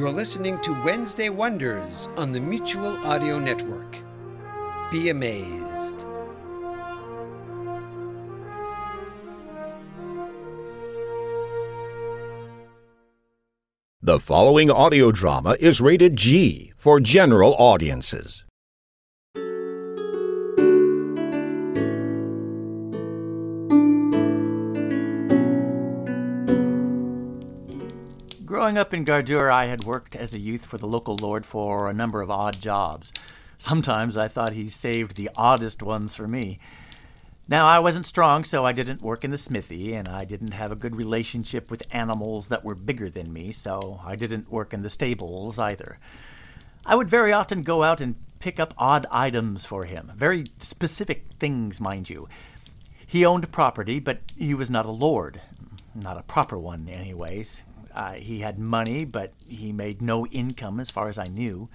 You're listening to Wednesday Wonders on the Mutual Audio Network. Be amazed. The following audio drama is rated G for general audiences. Growing up in Gardur, I had worked as a youth for the local lord for a number of odd jobs. Sometimes I thought he saved the oddest ones for me. Now, I wasn't strong, so I didn't work in the smithy, and I didn't have a good relationship with animals that were bigger than me, so I didn't work in the stables either. I would very often go out and pick up odd items for him, very specific things, mind you. He owned property, but he was not a lord. Not a proper one, anyways. Uh, he had money, but he made no income as far as I knew.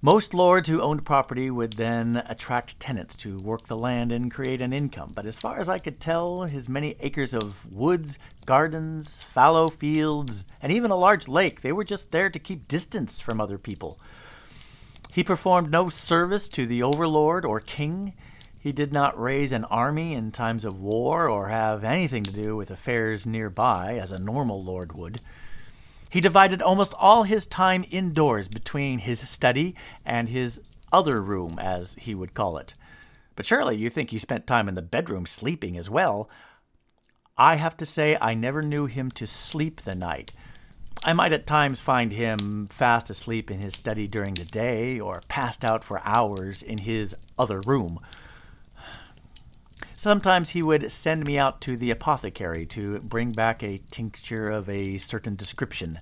Most lords who owned property would then attract tenants to work the land and create an income, but as far as I could tell, his many acres of woods, gardens, fallow fields, and even a large lake, they were just there to keep distance from other people. He performed no service to the overlord or king. He did not raise an army in times of war or have anything to do with affairs nearby, as a normal lord would. He divided almost all his time indoors between his study and his other room, as he would call it. But surely you think he spent time in the bedroom sleeping as well. I have to say, I never knew him to sleep the night. I might at times find him fast asleep in his study during the day, or passed out for hours in his other room. Sometimes he would send me out to the apothecary to bring back a tincture of a certain description.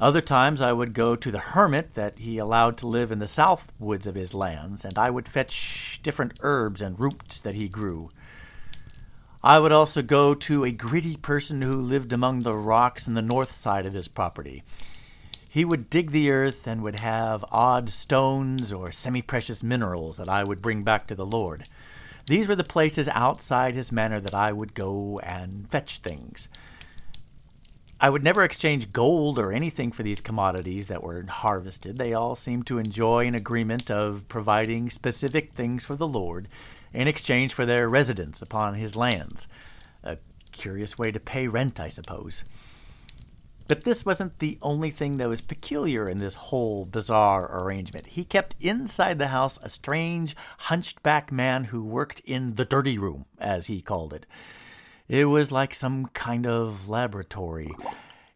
Other times I would go to the hermit that he allowed to live in the south woods of his lands, and I would fetch different herbs and roots that he grew. I would also go to a gritty person who lived among the rocks on the north side of his property. He would dig the earth and would have odd stones or semi precious minerals that I would bring back to the Lord. These were the places outside his manor that I would go and fetch things. I would never exchange gold or anything for these commodities that were harvested. They all seemed to enjoy an agreement of providing specific things for the Lord in exchange for their residence upon his lands. A curious way to pay rent, I suppose. But this wasn't the only thing that was peculiar in this whole bizarre arrangement. He kept inside the house a strange, hunchback man who worked in the dirty room, as he called it. It was like some kind of laboratory.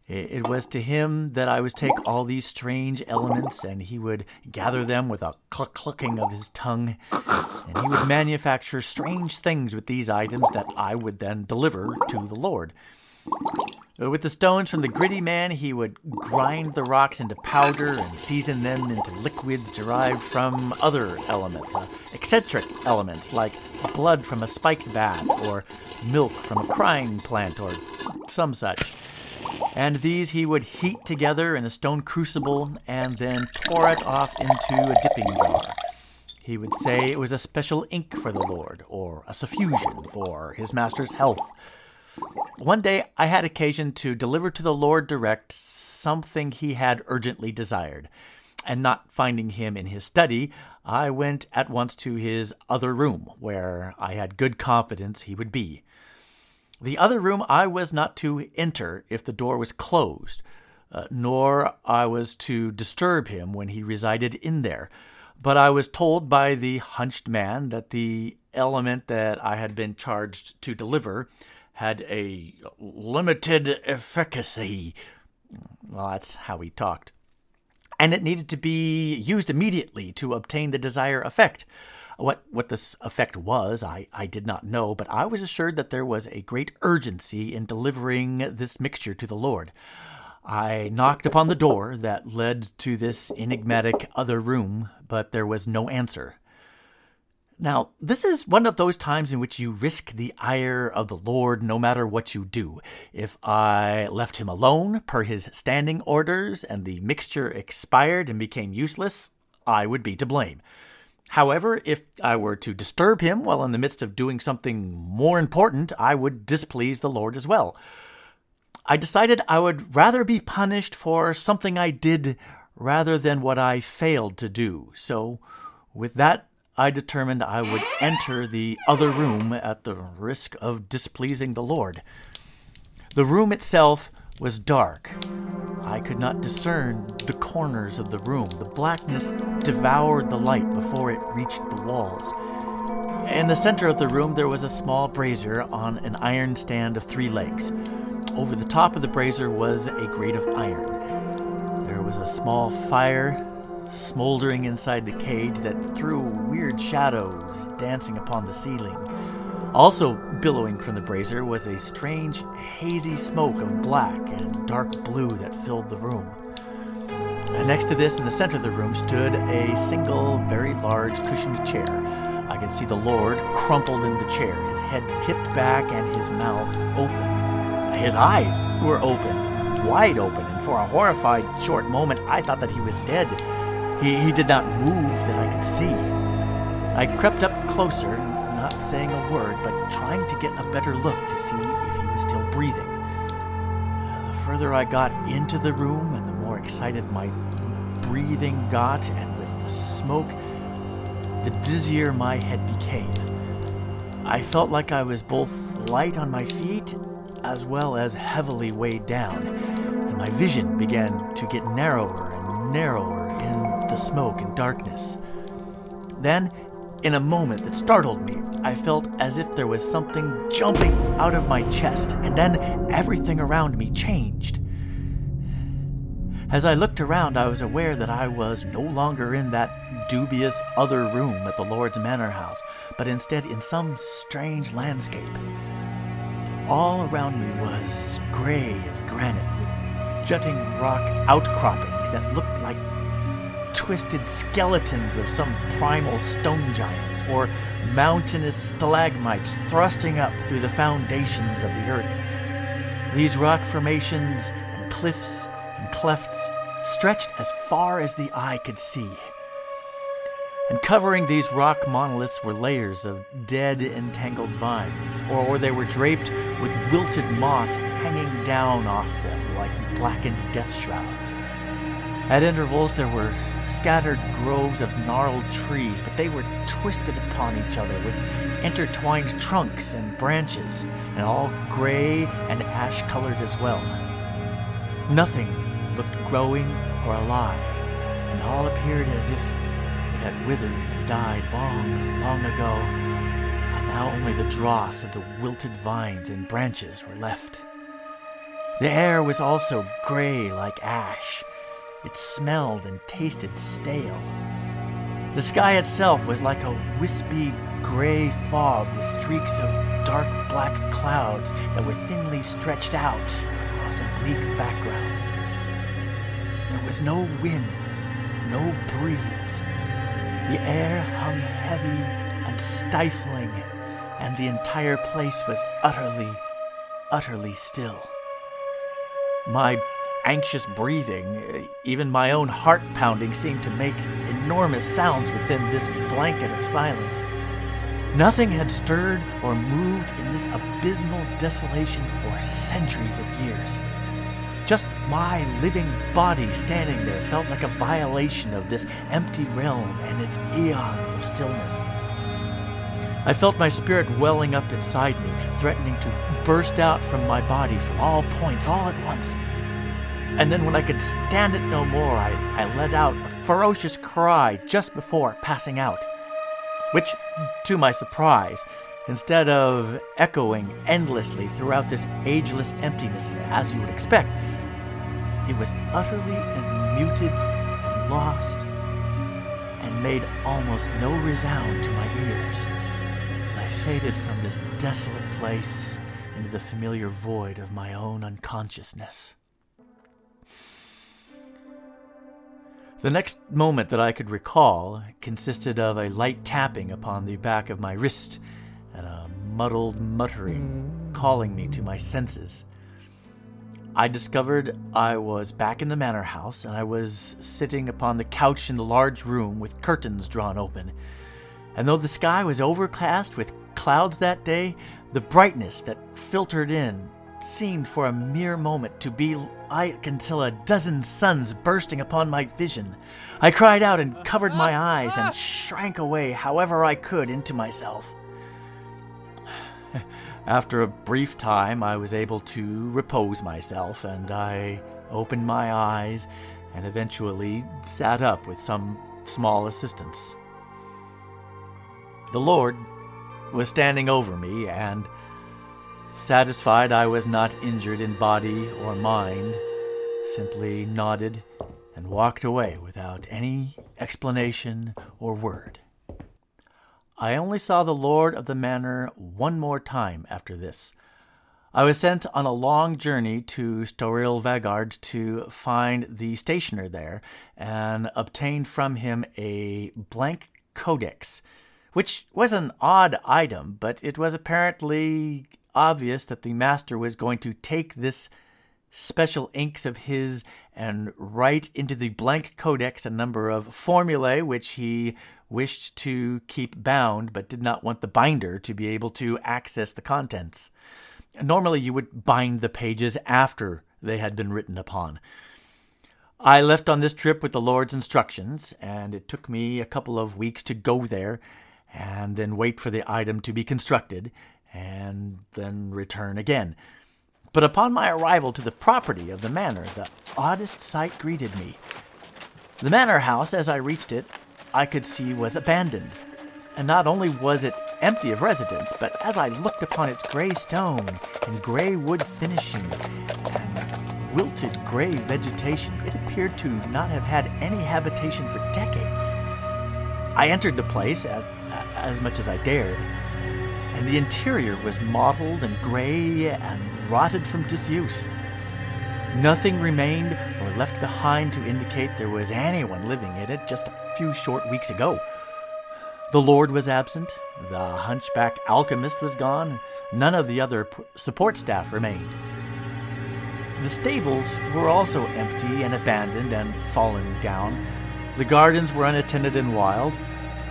It was to him that I was take all these strange elements, and he would gather them with a cluck clucking of his tongue, and he would manufacture strange things with these items that I would then deliver to the Lord. Uh, with the stones from the gritty man, he would grind the rocks into powder and season them into liquids derived from other elements, uh, eccentric elements like blood from a spiked bat or milk from a crying plant or some such. And these he would heat together in a stone crucible and then pour it off into a dipping jar. He would say it was a special ink for the Lord, or a suffusion for his master's health one day I had occasion to deliver to the Lord direct something he had urgently desired, and not finding him in his study, I went at once to his other room, where I had good confidence he would be. The other room I was not to enter if the door was closed, uh, nor I was to disturb him when he resided in there. But I was told by the hunched man that the element that I had been charged to deliver had a limited efficacy. Well, that's how he talked. And it needed to be used immediately to obtain the desired effect. What, what this effect was, I, I did not know, but I was assured that there was a great urgency in delivering this mixture to the Lord. I knocked upon the door that led to this enigmatic other room, but there was no answer. Now, this is one of those times in which you risk the ire of the Lord no matter what you do. If I left him alone per his standing orders and the mixture expired and became useless, I would be to blame. However, if I were to disturb him while in the midst of doing something more important, I would displease the Lord as well. I decided I would rather be punished for something I did rather than what I failed to do. So, with that I determined I would enter the other room at the risk of displeasing the Lord. The room itself was dark. I could not discern the corners of the room. The blackness devoured the light before it reached the walls. In the center of the room, there was a small brazier on an iron stand of three legs. Over the top of the brazier was a grate of iron. There was a small fire smoldering inside the cage that threw weird shadows dancing upon the ceiling. Also billowing from the brazier was a strange, hazy smoke of black and dark blue that filled the room. And next to this, in the center of the room, stood a single, very large cushioned chair. I could see the Lord crumpled in the chair, his head tipped back and his mouth open. His eyes were open, wide open, and for a horrified short moment, I thought that he was dead. He, he did not move that I could see. I crept up closer, not saying a word, but trying to get a better look to see if he was still breathing. The further I got into the room and the more excited my breathing got, and with the smoke, the dizzier my head became. I felt like I was both light on my feet as well as heavily weighed down, and my vision began to get narrower and narrower the smoke and darkness. Then, in a moment that startled me, I felt as if there was something jumping out of my chest, and then everything around me changed. As I looked around, I was aware that I was no longer in that dubious other room at the Lord's Manor House, but instead in some strange landscape. All around me was gray as granite, with jutting rock outcroppings that looked like twisted skeletons of some primal stone giants or mountainous stalagmites thrusting up through the foundations of the earth. These rock formations and cliffs and clefts stretched as far as the eye could see. And covering these rock monoliths were layers of dead, entangled vines, or, or they were draped with wilted moss hanging down off them like blackened death shrouds. At intervals, there were scattered groves of gnarled trees, but they were twisted upon each other with intertwined trunks and branches, and all gray and ash colored as well. Nothing looked growing or alive, and all appeared as if it had withered and died long, long ago, and now only the dross of the wilted vines and branches were left. The air was also gray like ash, it smelled and tasted stale. The sky itself was like a wispy gray fog with streaks of dark black clouds that were thinly stretched out across a bleak background. There was no wind, no breeze. The air hung heavy and stifling, and the entire place was utterly, utterly still. My anxious breathing, uh, even my own heart pounding seemed to make enormous sounds within this blanket of silence. Nothing had stirred or moved in this abysmal desolation for centuries of years. Just my living body standing there felt like a violation of this empty realm and its eons of stillness. I felt my spirit welling up inside me, threatening to burst out from my body from all points all at once. And then, when I could stand it no more, I, I let out a ferocious cry just before passing out. Which, to my surprise, instead of echoing endlessly throughout this ageless emptiness as you would expect, it was utterly and muted and lost and made almost no resound to my ears as I faded from this desolate place into the familiar void of my own unconsciousness. The next moment that I could recall consisted of a light tapping upon the back of my wrist and a muddled muttering calling me to my senses. I discovered I was back in the manor house and I was sitting upon the couch in the large room with curtains drawn open. And though the sky was overcast with clouds that day, the brightness that filtered in seemed for a mere moment to be like until a dozen suns bursting upon my vision. I cried out and covered my eyes and shrank away however I could into myself. After a brief time, I was able to repose myself, and I opened my eyes and eventually sat up with some small assistance. The Lord was standing over me, and satisfied I was not injured in body or mind, simply nodded and walked away without any explanation or word. I only saw the lord of the manor one more time after this. I was sent on a long journey to Storil to find the stationer there and obtained from him a blank codex, which was an odd item, but it was apparently obvious that the master was going to take this special inks of his and write into the blank codex a number of formulae which he wished to keep bound but did not want the binder to be able to access the contents. Normally, you would bind the pages after they had been written upon. I left on this trip with the Lord's instructions, and it took me a couple of weeks to go there and then wait for the item to be constructed and then return again. But upon my arrival to the property of the manor, the oddest sight greeted me. The manor house, as I reached it, I could see was abandoned. And not only was it empty of residents, but as I looked upon its gray stone and gray wood finishing and wilted gray vegetation, it appeared to not have had any habitation for decades. I entered the place as, as much as I dared, and the interior was mottled and gray and rotted from disuse. Nothing remained or left behind to indicate there was anyone living in it just a few short weeks ago. The Lord was absent, the hunchback alchemist was gone, none of the other support staff remained. The stables were also empty and abandoned and fallen down. The gardens were unattended and wild.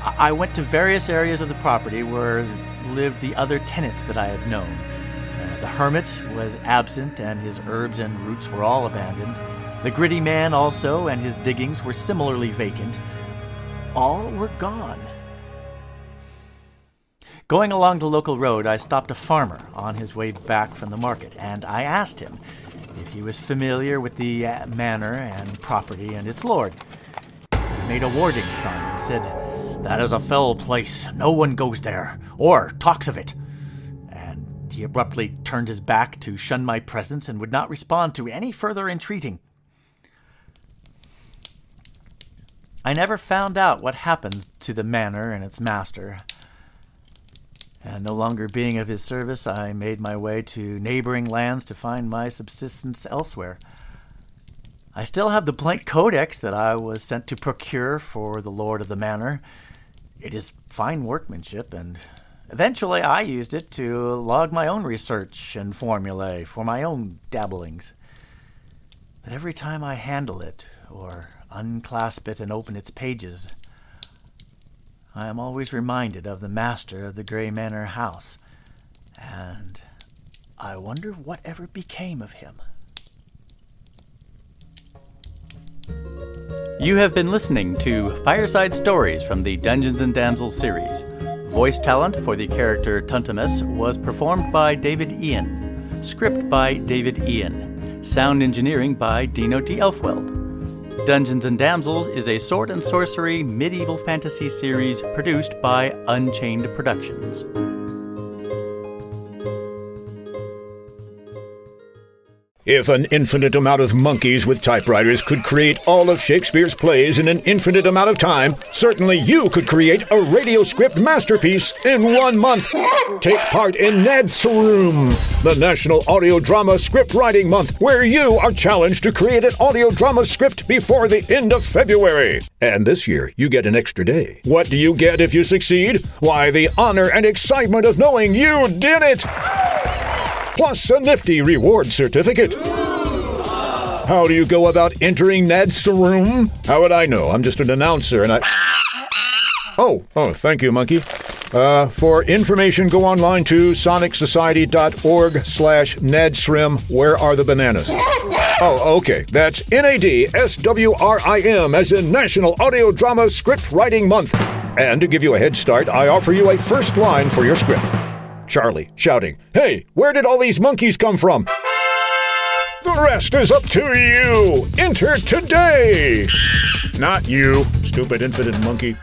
I went to various areas of the property where lived the other tenants that I had known. Uh, the hermit was absent, and his herbs and roots were all abandoned. The gritty man also and his diggings were similarly vacant. All were gone. Going along the local road, I stopped a farmer on his way back from the market, and I asked him if he was familiar with the uh, manor and property and its lord. He made a warning sign and said, That is a fell place. No one goes there, or talks of it. And he abruptly turned his back to shun my presence and would not respond to any further entreating. I never found out what happened to the manor and its master. And no longer being of his service, I made my way to neighboring lands to find my subsistence elsewhere. I still have the blank codex that I was sent to procure for the lord of the manor. It is fine workmanship, and eventually I used it to log my own research and formulae for my own dabblings. But every time I handle it, or unclasp it and open its pages, I am always reminded of the master of the Grey Manor house, and I wonder whatever became of him. You have been listening to Fireside Stories from the Dungeons and Damsels series. Voice talent for the character Tuntemus was performed by David Ian. Script by David Ian. Sound engineering by Dino D. Elfweld. Dungeons and Damsels is a sword and sorcery medieval fantasy series produced by Unchained Productions. If an infinite amount of monkeys with typewriters could create all of Shakespeare's plays in an infinite amount of time, certainly you could create a radio script masterpiece in one month. Take part in Ned's Room, the National Audio Drama Script Writing Month, where you are challenged to create an audio drama script before the end of February. And this year, you get an extra day. What do you get if you succeed? Why, the honor and excitement of knowing you did it! Plus a nifty reward certificate. How do you go about entering Ned's room? How would I know? I'm just an announcer and I. Oh, oh, thank you, monkey. Uh, for information, go online to sonicsociety.org slash nadswrim. Where are the bananas? Oh, okay. That's N-A-D-S-W-R-I-M as in National Audio Drama Script Writing Month. And to give you a head start, I offer you a first line for your script. Charlie shouting, Hey, where did all these monkeys come from? The rest is up to you! Enter today! Not you, stupid infinite monkey.